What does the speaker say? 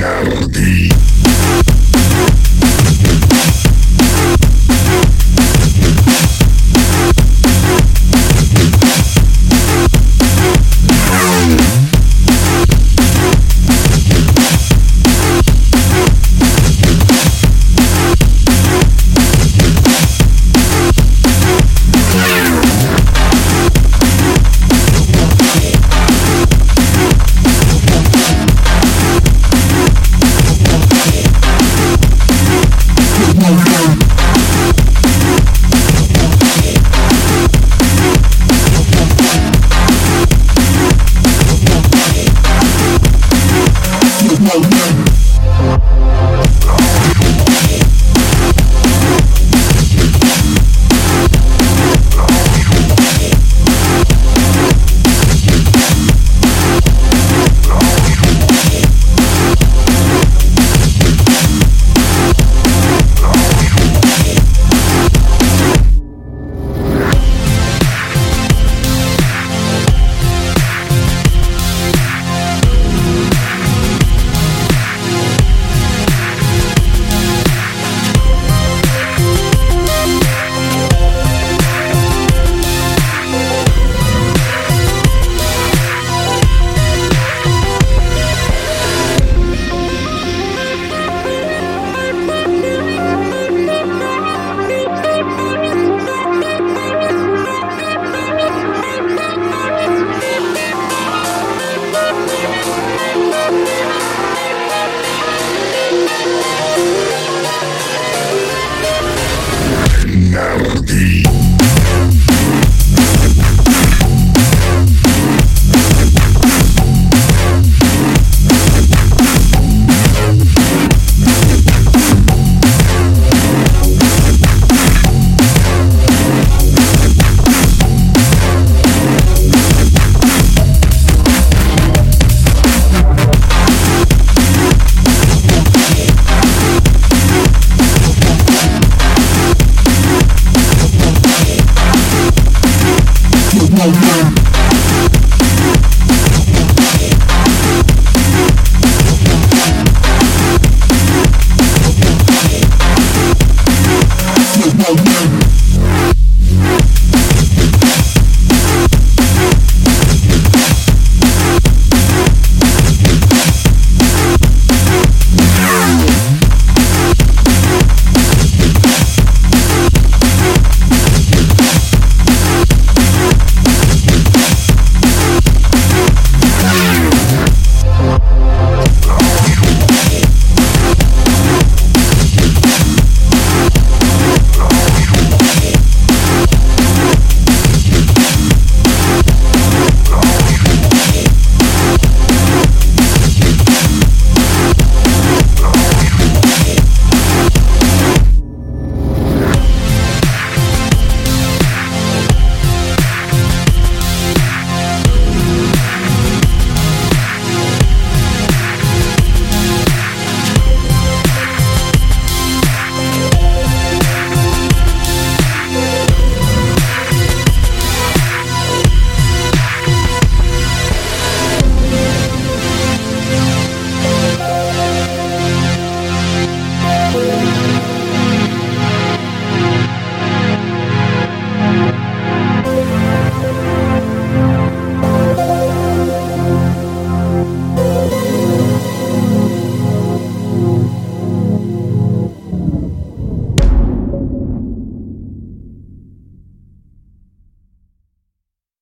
Nerdy. Yeah.